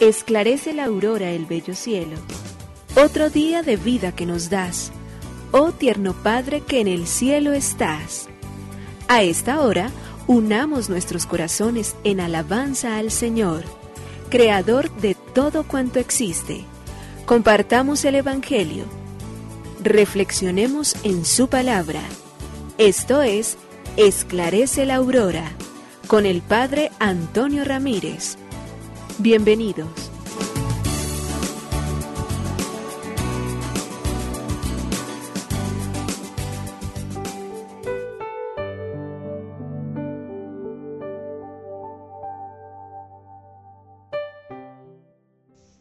Esclarece la aurora el bello cielo. Otro día de vida que nos das, oh tierno Padre que en el cielo estás. A esta hora, unamos nuestros corazones en alabanza al Señor, Creador de todo cuanto existe. Compartamos el Evangelio. Reflexionemos en su palabra. Esto es, Esclarece la Aurora, con el Padre Antonio Ramírez. Bienvenidos.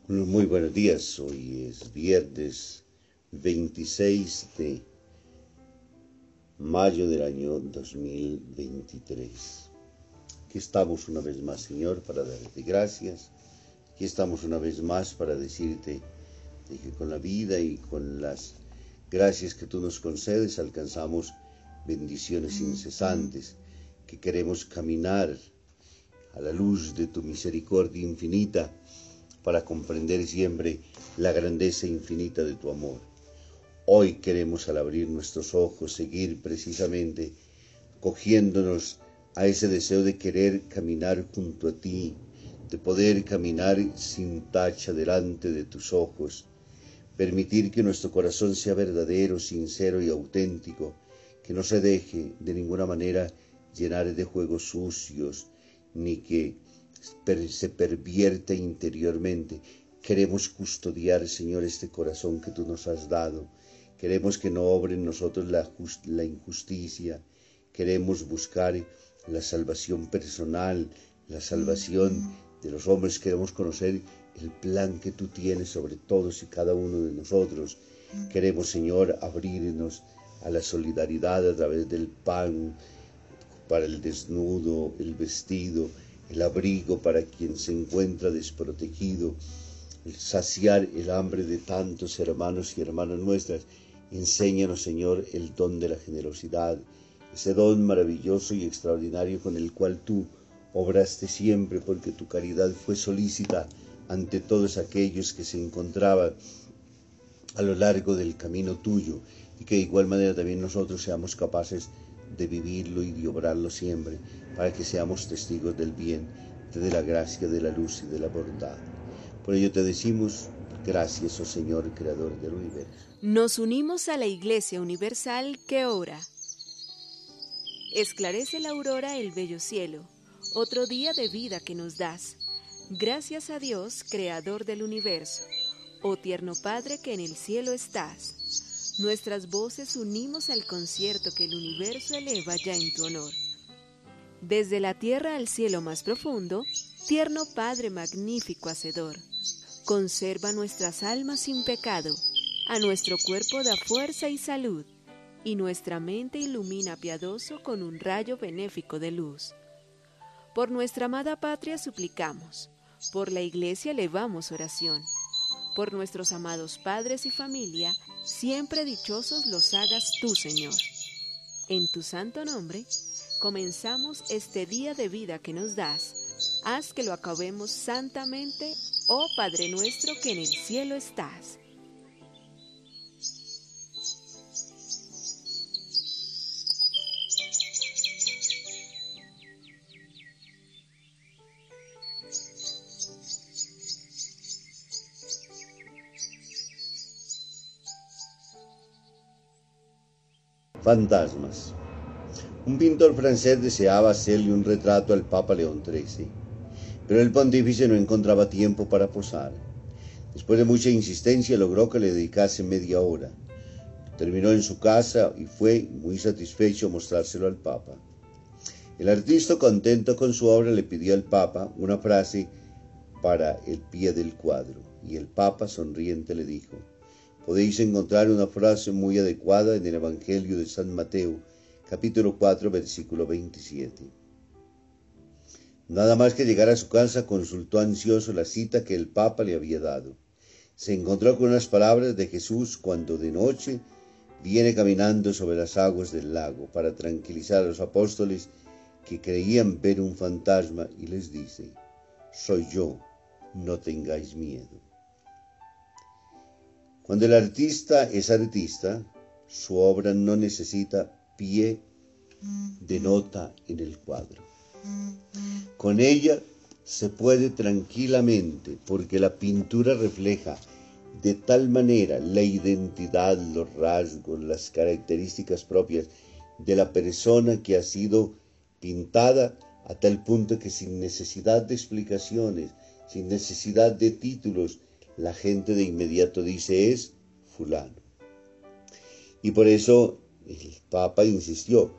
Muy buenos días, hoy es viernes 26 de mayo del año 2023. Aquí estamos una vez más, Señor, para darte gracias. Aquí estamos una vez más para decirte que con la vida y con las gracias que tú nos concedes alcanzamos bendiciones incesantes, que queremos caminar a la luz de tu misericordia infinita para comprender siempre la grandeza infinita de tu amor. Hoy queremos al abrir nuestros ojos seguir precisamente cogiéndonos a ese deseo de querer caminar junto a ti, de poder caminar sin tacha delante de tus ojos, permitir que nuestro corazón sea verdadero, sincero y auténtico, que no se deje de ninguna manera llenar de juegos sucios, ni que se pervierte interiormente. Queremos custodiar, Señor, este corazón que tú nos has dado Queremos que no obre en nosotros la, la injusticia. Queremos buscar la salvación personal, la salvación de los hombres. Queremos conocer el plan que tú tienes sobre todos y cada uno de nosotros. Queremos, Señor, abrirnos a la solidaridad a través del pan para el desnudo, el vestido, el abrigo para quien se encuentra desprotegido, saciar el hambre de tantos hermanos y hermanas nuestras Enséñanos, Señor, el don de la generosidad, ese don maravilloso y extraordinario con el cual tú obraste siempre, porque tu caridad fue solícita ante todos aquellos que se encontraban a lo largo del camino tuyo, y que de igual manera también nosotros seamos capaces de vivirlo y de obrarlo siempre, para que seamos testigos del bien, de la gracia, de la luz y de la bondad. Por ello te decimos, gracias, oh Señor, Creador del universo nos unimos a la Iglesia Universal que ora. Esclarece la aurora el bello cielo, otro día de vida que nos das. Gracias a Dios, Creador del universo, oh tierno Padre que en el cielo estás. Nuestras voces unimos al concierto que el universo eleva ya en tu honor. Desde la tierra al cielo más profundo, tierno Padre magnífico Hacedor, conserva nuestras almas sin pecado a nuestro cuerpo da fuerza y salud, y nuestra mente ilumina piadoso con un rayo benéfico de luz. Por nuestra amada patria suplicamos, por la iglesia elevamos oración, por nuestros amados padres y familia, siempre dichosos los hagas tú, Señor. En tu santo nombre, comenzamos este día de vida que nos das. Haz que lo acabemos santamente, oh Padre nuestro que en el cielo estás. Fantasmas. Un pintor francés deseaba hacerle un retrato al Papa León XIII, pero el pontífice no encontraba tiempo para posar. Después de mucha insistencia logró que le dedicase media hora. Terminó en su casa y fue muy satisfecho mostrárselo al Papa. El artista, contento con su obra, le pidió al Papa una frase para el pie del cuadro, y el Papa, sonriente, le dijo, podéis encontrar una frase muy adecuada en el Evangelio de San Mateo, capítulo 4, versículo 27. Nada más que llegar a su casa consultó ansioso la cita que el Papa le había dado. Se encontró con unas palabras de Jesús cuando de noche viene caminando sobre las aguas del lago para tranquilizar a los apóstoles que creían ver un fantasma y les dice, soy yo, no tengáis miedo. Cuando el artista es artista, su obra no necesita pie de nota en el cuadro. Con ella se puede tranquilamente, porque la pintura refleja de tal manera la identidad, los rasgos, las características propias de la persona que ha sido pintada a tal punto que sin necesidad de explicaciones, sin necesidad de títulos, la gente de inmediato dice es fulano. Y por eso el Papa insistió,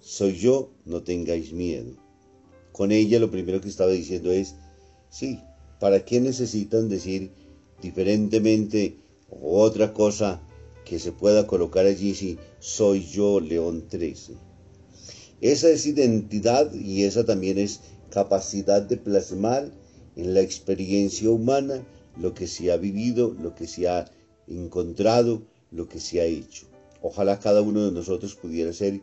soy yo, no tengáis miedo. Con ella lo primero que estaba diciendo es, sí, ¿para qué necesitan decir diferentemente otra cosa que se pueda colocar allí si soy yo León XIII? Esa es identidad y esa también es capacidad de plasmar en la experiencia humana lo que se ha vivido, lo que se ha encontrado, lo que se ha hecho. Ojalá cada uno de nosotros pudiera ser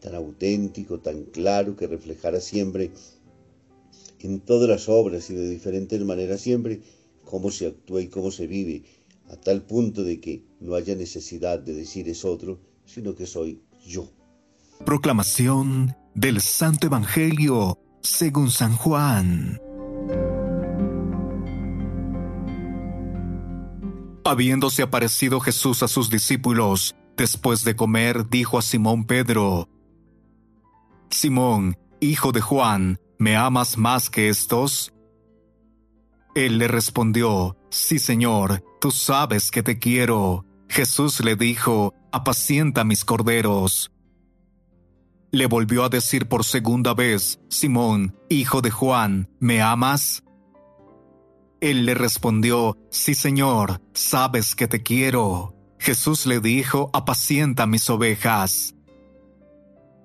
tan auténtico, tan claro, que reflejara siempre en todas las obras y de diferentes maneras siempre cómo se actúa y cómo se vive, a tal punto de que no haya necesidad de decir es otro, sino que soy yo. Proclamación del Santo Evangelio según San Juan. Habiéndose aparecido Jesús a sus discípulos, después de comer, dijo a Simón Pedro, Simón, hijo de Juan, ¿me amas más que estos? Él le respondió, Sí, Señor, tú sabes que te quiero. Jesús le dijo, Apacienta mis corderos. Le volvió a decir por segunda vez, Simón, hijo de Juan, ¿me amas? Él le respondió, Sí, Señor, sabes que te quiero. Jesús le dijo, Apacienta mis ovejas.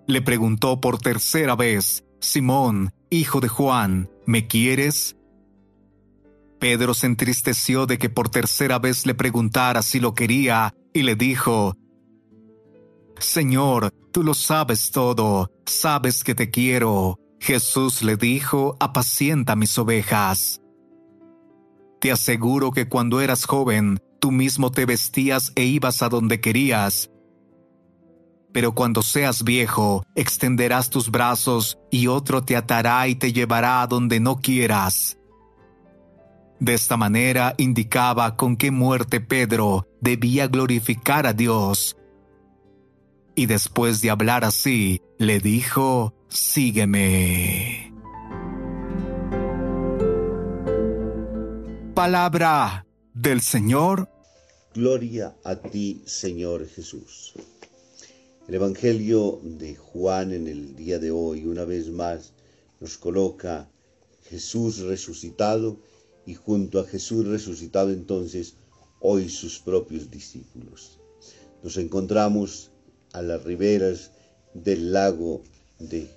Le preguntó por tercera vez, Simón, hijo de Juan, ¿me quieres? Pedro se entristeció de que por tercera vez le preguntara si lo quería y le dijo, Señor, tú lo sabes todo, sabes que te quiero. Jesús le dijo, apacienta mis ovejas. Te aseguro que cuando eras joven, tú mismo te vestías e ibas a donde querías. Pero cuando seas viejo, extenderás tus brazos y otro te atará y te llevará a donde no quieras. De esta manera indicaba con qué muerte Pedro debía glorificar a Dios. Y después de hablar así, le dijo, Sígueme. Palabra del Señor. Gloria a ti, Señor Jesús. El Evangelio de Juan en el día de hoy, una vez más, nos coloca Jesús resucitado y junto a Jesús resucitado entonces hoy sus propios discípulos. Nos encontramos a las riberas del lago de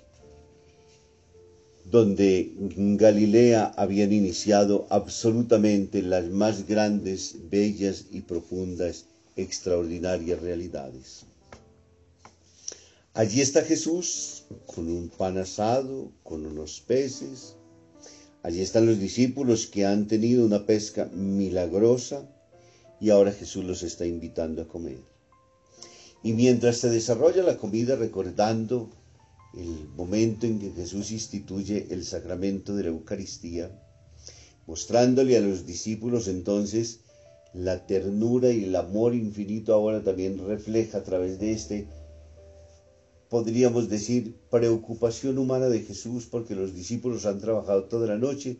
donde Galilea habían iniciado absolutamente las más grandes, bellas y profundas, extraordinarias realidades. Allí está Jesús con un pan asado, con unos peces, Allí están los discípulos que han tenido una pesca milagrosa y ahora Jesús los está invitando a comer. Y mientras se desarrolla la comida recordando el momento en que Jesús instituye el sacramento de la Eucaristía, mostrándole a los discípulos entonces la ternura y el amor infinito ahora también refleja a través de este podríamos decir, preocupación humana de Jesús porque los discípulos han trabajado toda la noche,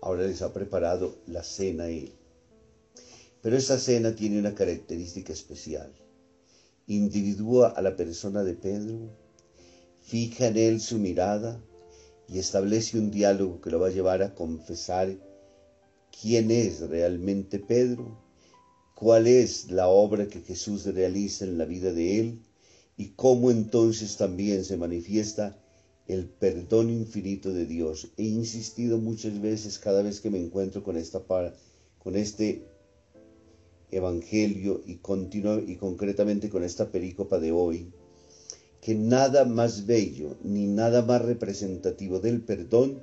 ahora les ha preparado la cena Él. Pero esa cena tiene una característica especial. Individúa a la persona de Pedro, fija en él su mirada y establece un diálogo que lo va a llevar a confesar quién es realmente Pedro, cuál es la obra que Jesús realiza en la vida de él y cómo entonces también se manifiesta el perdón infinito de Dios. He insistido muchas veces cada vez que me encuentro con esta con este evangelio y y concretamente con esta perícopa de hoy, que nada más bello ni nada más representativo del perdón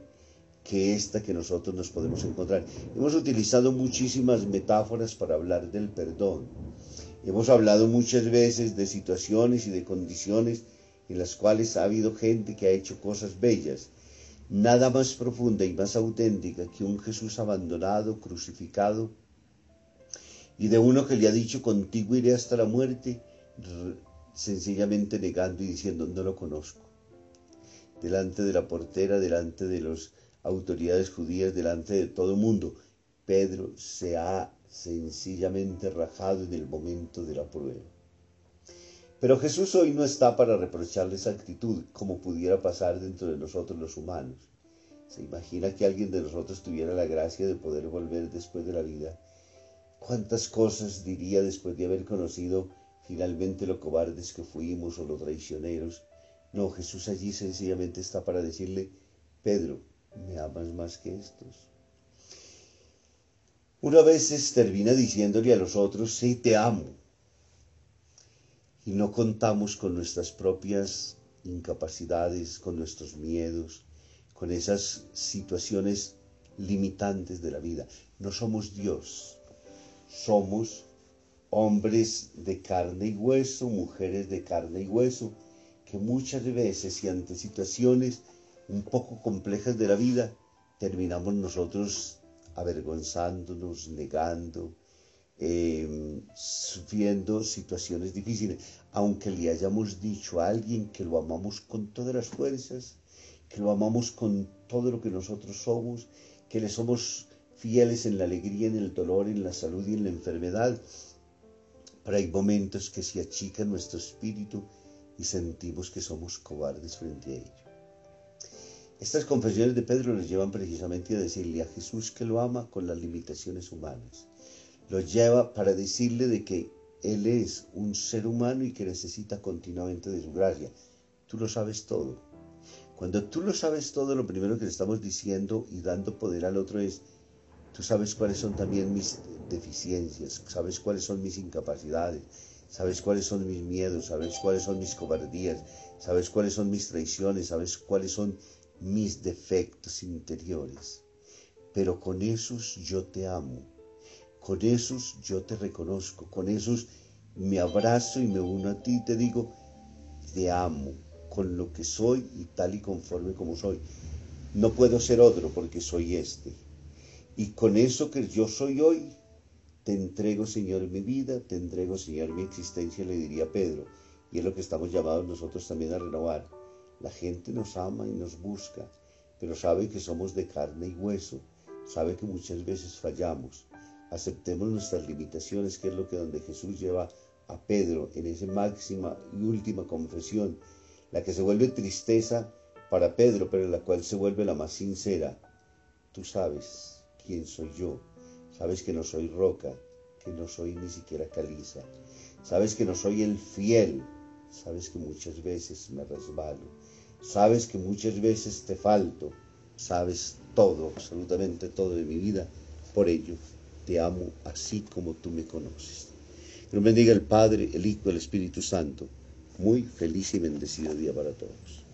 que esta que nosotros nos podemos encontrar. Hemos utilizado muchísimas metáforas para hablar del perdón. Hemos hablado muchas veces de situaciones y de condiciones en las cuales ha habido gente que ha hecho cosas bellas. Nada más profunda y más auténtica que un Jesús abandonado, crucificado, y de uno que le ha dicho contigo iré hasta la muerte, sencillamente negando y diciendo no lo conozco. Delante de la portera, delante de las autoridades judías, delante de todo el mundo, Pedro se ha sencillamente rajado en el momento de la prueba. Pero Jesús hoy no está para reprocharle esa actitud, como pudiera pasar dentro de nosotros los humanos. ¿Se imagina que alguien de nosotros tuviera la gracia de poder volver después de la vida ¿Cuántas cosas diría después de haber conocido finalmente lo cobardes que fuimos o lo traicioneros? No, Jesús allí sencillamente está para decirle, Pedro, ¿me amas más que estos? Una vez termina diciéndole a los otros, sí, te amo. Y no contamos con nuestras propias incapacidades, con nuestros miedos, con esas situaciones limitantes de la vida. No somos Dios somos hombres de carne y hueso, mujeres de carne y hueso, que muchas veces y ante situaciones un poco complejas de la vida, terminamos nosotros avergonzándonos, negando, em, sufriendo situaciones difíciles, aunque le hayamos dicho a alguien que lo amamos con todas las fuerzas, que lo amamos con todo lo que nosotros somos, que le somos fieles en la alegría, en el dolor, en la salud y en la enfermedad. Pero hay momentos que se achica nuestro espíritu y sentimos que somos cobardes frente a ello. Estas confesiones de Pedro les llevan precisamente a decirle a Jesús que lo ama con las limitaciones humanas. Lo lleva para decirle de que Él es un ser humano y que necesita continuamente de su gracia. Tú lo sabes todo. Cuando tú lo sabes todo, lo primero que le estamos diciendo y dando poder al otro es, Tú sabes cuáles son también mis deficiencias, sabes cuáles son mis incapacidades, sabes cuáles son mis miedos, sabes cuáles son mis cobardías, sabes cuáles son mis traiciones, sabes cuáles son mis defectos interiores. Pero con esos yo te amo, con esos yo te reconozco, con esos me abrazo y me uno a ti y te digo, te amo con lo que soy y tal y conforme como soy. No puedo ser otro porque soy este. Y con eso que yo soy hoy, te entrego, Señor, mi vida, te entrego, Señor, mi existencia, le diría Pedro. Y es lo que estamos llamados nosotros también a renovar. La gente nos ama y nos busca, pero sabe que somos de carne y hueso, sabe que muchas veces fallamos. Aceptemos nuestras limitaciones, que es lo que donde Jesús lleva a Pedro en esa máxima y última confesión, la que se vuelve tristeza para Pedro, pero la cual se vuelve la más sincera. Tú sabes, quién soy yo. Sabes que no soy roca, que no soy ni siquiera caliza. Sabes que no soy el fiel. Sabes que muchas veces me resbalo. Sabes que muchas veces te falto. Sabes todo, absolutamente todo de mi vida. Por ello, te amo así como tú me conoces. Que nos bendiga el Padre, el Hijo, el Espíritu Santo. Muy feliz y bendecido día para todos.